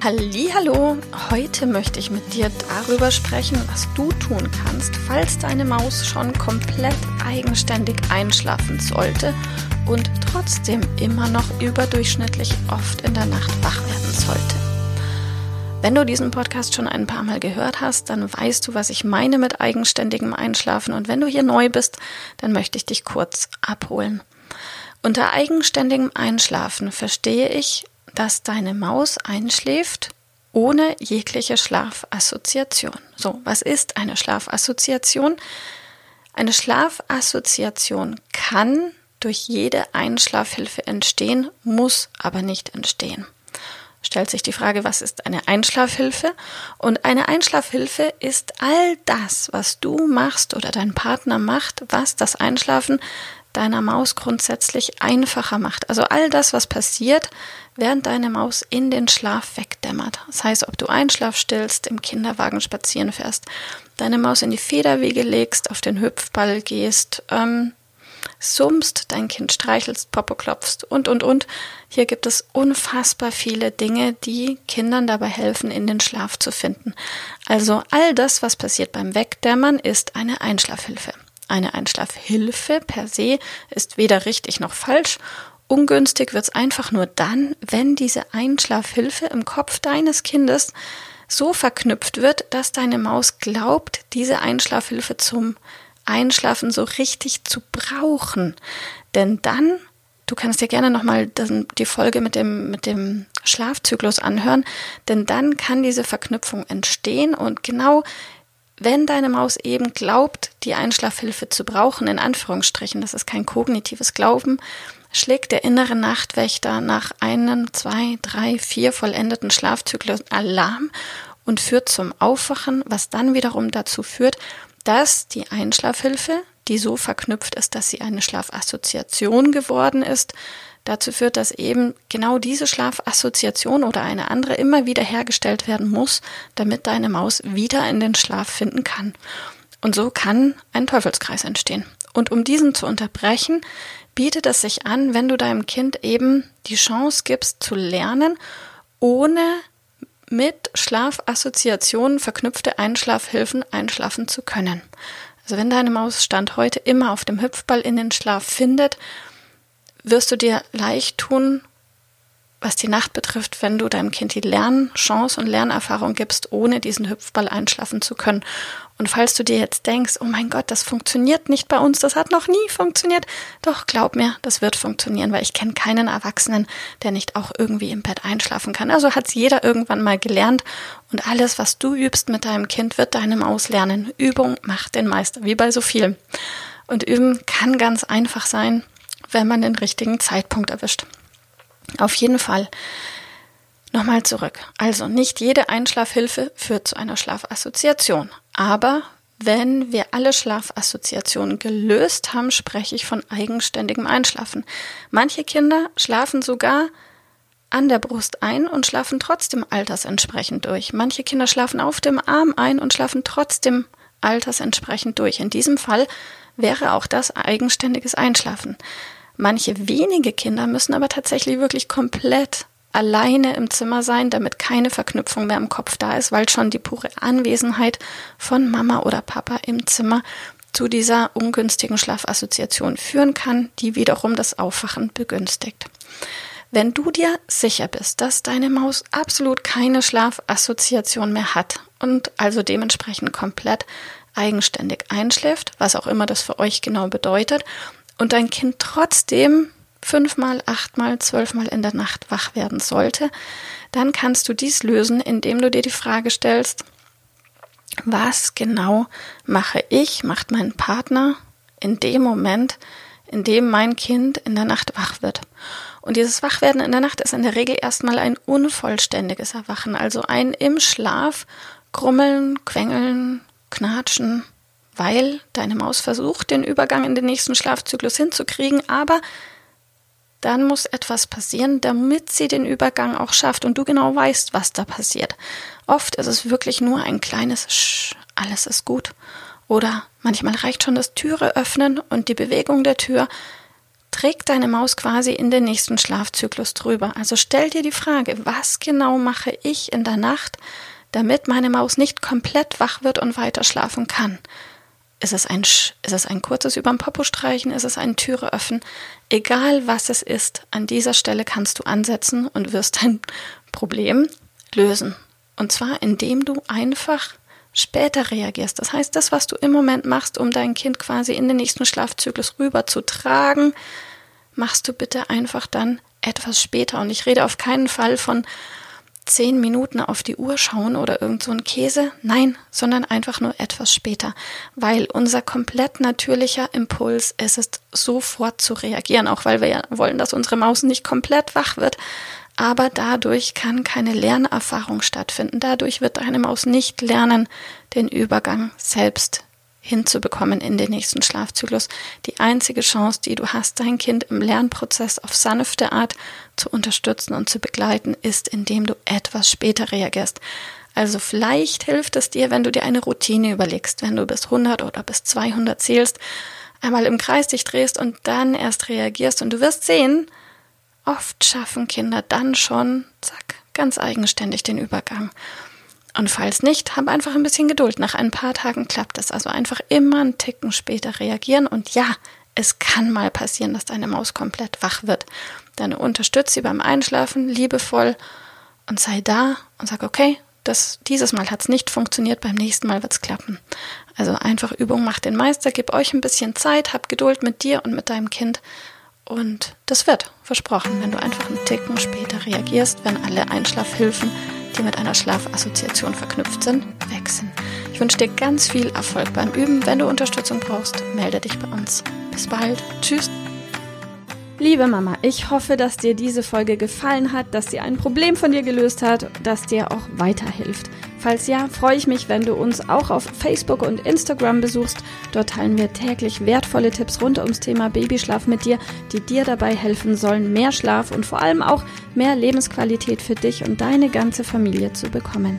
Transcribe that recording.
Hallo, heute möchte ich mit dir darüber sprechen, was du tun kannst, falls deine Maus schon komplett eigenständig einschlafen sollte und trotzdem immer noch überdurchschnittlich oft in der Nacht wach werden sollte. Wenn du diesen Podcast schon ein paar Mal gehört hast, dann weißt du, was ich meine mit eigenständigem Einschlafen und wenn du hier neu bist, dann möchte ich dich kurz abholen. Unter eigenständigem Einschlafen verstehe ich dass deine Maus einschläft ohne jegliche Schlafassoziation. So, was ist eine Schlafassoziation? Eine Schlafassoziation kann durch jede Einschlafhilfe entstehen, muss aber nicht entstehen. Stellt sich die Frage, was ist eine Einschlafhilfe? Und eine Einschlafhilfe ist all das, was du machst oder dein Partner macht, was das Einschlafen deiner Maus grundsätzlich einfacher macht. Also all das, was passiert, während deine Maus in den Schlaf wegdämmert. Das heißt, ob du Einschlaf stillst, im Kinderwagen spazieren fährst, deine Maus in die Federwege legst, auf den Hüpfball gehst, ähm, summst, dein Kind streichelst, Popo klopfst und, und, und. Hier gibt es unfassbar viele Dinge, die Kindern dabei helfen, in den Schlaf zu finden. Also all das, was passiert beim Wegdämmern, ist eine Einschlafhilfe. Eine Einschlafhilfe per se ist weder richtig noch falsch Ungünstig wird es einfach nur dann, wenn diese Einschlafhilfe im Kopf deines Kindes so verknüpft wird, dass deine Maus glaubt, diese Einschlafhilfe zum Einschlafen so richtig zu brauchen. Denn dann, du kannst dir gerne nochmal die Folge mit dem, mit dem Schlafzyklus anhören, denn dann kann diese Verknüpfung entstehen und genau wenn deine Maus eben glaubt, die Einschlafhilfe zu brauchen, in Anführungsstrichen, das ist kein kognitives Glauben, schlägt der innere Nachtwächter nach einem, zwei, drei, vier vollendeten Schlafzyklen Alarm und führt zum Aufwachen, was dann wiederum dazu führt, dass die Einschlafhilfe, die so verknüpft ist, dass sie eine Schlafassoziation geworden ist, dazu führt, dass eben genau diese Schlafassoziation oder eine andere immer wieder hergestellt werden muss, damit deine Maus wieder in den Schlaf finden kann. Und so kann ein Teufelskreis entstehen. Und um diesen zu unterbrechen, bietet es sich an, wenn du deinem Kind eben die Chance gibst zu lernen, ohne mit Schlafassoziationen verknüpfte Einschlafhilfen einschlafen zu können. Also wenn deine Maus Stand heute immer auf dem Hüpfball in den Schlaf findet, wirst du dir leicht tun, was die Nacht betrifft, wenn du deinem Kind die Lernchance und Lernerfahrung gibst, ohne diesen Hüpfball einschlafen zu können. Und falls du dir jetzt denkst, oh mein Gott, das funktioniert nicht bei uns, das hat noch nie funktioniert, doch glaub mir, das wird funktionieren, weil ich kenne keinen Erwachsenen, der nicht auch irgendwie im Bett einschlafen kann. Also hat es jeder irgendwann mal gelernt und alles, was du übst mit deinem Kind, wird deinem auslernen. Übung macht den Meister, wie bei so viel. Und üben kann ganz einfach sein, wenn man den richtigen Zeitpunkt erwischt. Auf jeden Fall. Nochmal zurück. Also nicht jede Einschlafhilfe führt zu einer Schlafassoziation. Aber wenn wir alle Schlafassoziationen gelöst haben, spreche ich von eigenständigem Einschlafen. Manche Kinder schlafen sogar an der Brust ein und schlafen trotzdem altersentsprechend durch. Manche Kinder schlafen auf dem Arm ein und schlafen trotzdem altersentsprechend durch. In diesem Fall wäre auch das eigenständiges Einschlafen. Manche wenige Kinder müssen aber tatsächlich wirklich komplett alleine im Zimmer sein, damit keine Verknüpfung mehr im Kopf da ist, weil schon die pure Anwesenheit von Mama oder Papa im Zimmer zu dieser ungünstigen Schlafassoziation führen kann, die wiederum das Aufwachen begünstigt. Wenn du dir sicher bist, dass deine Maus absolut keine Schlafassoziation mehr hat und also dementsprechend komplett eigenständig einschläft, was auch immer das für euch genau bedeutet, und dein Kind trotzdem fünfmal, achtmal, zwölfmal in der Nacht wach werden sollte, dann kannst du dies lösen, indem du dir die Frage stellst, was genau mache ich, macht mein Partner in dem Moment, indem mein Kind in der Nacht wach wird. Und dieses Wachwerden in der Nacht ist in der Regel erstmal ein unvollständiges Erwachen, also ein im Schlaf grummeln, quengeln, knatschen, weil deine Maus versucht, den Übergang in den nächsten Schlafzyklus hinzukriegen, aber dann muss etwas passieren, damit sie den Übergang auch schafft und du genau weißt, was da passiert. Oft ist es wirklich nur ein kleines Sch, alles ist gut. Oder manchmal reicht schon das Türe öffnen und die Bewegung der Tür trägt deine Maus quasi in den nächsten Schlafzyklus drüber. Also stell dir die Frage, was genau mache ich in der Nacht, damit meine Maus nicht komplett wach wird und weiter schlafen kann? Ist es ein, ist es ein kurzes überm Popo streichen? Ist es ein Türe öffnen? Egal was es ist, an dieser Stelle kannst du ansetzen und wirst dein Problem lösen. Und zwar indem du einfach später reagierst. Das heißt, das, was du im Moment machst, um dein Kind quasi in den nächsten Schlafzyklus rüber zu tragen, machst du bitte einfach dann etwas später. Und ich rede auf keinen Fall von zehn Minuten auf die Uhr schauen oder irgend so ein Käse. Nein, sondern einfach nur etwas später. Weil unser komplett natürlicher Impuls ist es, sofort zu reagieren, auch weil wir ja wollen, dass unsere Maus nicht komplett wach wird. Aber dadurch kann keine Lernerfahrung stattfinden. Dadurch wird deine Maus nicht lernen, den Übergang selbst hinzubekommen in den nächsten Schlafzyklus. Die einzige Chance, die du hast, dein Kind im Lernprozess auf sanfte Art zu unterstützen und zu begleiten, ist, indem du etwas später reagierst. Also vielleicht hilft es dir, wenn du dir eine Routine überlegst, wenn du bis 100 oder bis 200 zählst, einmal im Kreis dich drehst und dann erst reagierst und du wirst sehen, oft schaffen Kinder dann schon, zack, ganz eigenständig den Übergang. Und falls nicht, hab einfach ein bisschen Geduld. Nach ein paar Tagen klappt es. Also einfach immer einen Ticken später reagieren. Und ja, es kann mal passieren, dass deine Maus komplett wach wird. Dann unterstütze sie beim Einschlafen liebevoll und sei da und sag, okay, das, dieses Mal hat es nicht funktioniert, beim nächsten Mal wird es klappen. Also einfach Übung macht den Meister, gib euch ein bisschen Zeit, hab Geduld mit dir und mit deinem Kind. Und das wird, versprochen, wenn du einfach einen Ticken später reagierst, wenn alle Einschlafhilfen die mit einer Schlafassoziation verknüpft sind, sind. Ich wünsche dir ganz viel Erfolg beim Üben. Wenn du Unterstützung brauchst, melde dich bei uns. Bis bald. Tschüss. Liebe Mama, ich hoffe, dass dir diese Folge gefallen hat, dass sie ein Problem von dir gelöst hat, dass dir auch weiterhilft. Falls ja, freue ich mich, wenn du uns auch auf Facebook und Instagram besuchst. Dort teilen wir täglich wertvolle Tipps rund ums Thema Babyschlaf mit dir, die dir dabei helfen sollen, mehr Schlaf und vor allem auch mehr Lebensqualität für dich und deine ganze Familie zu bekommen.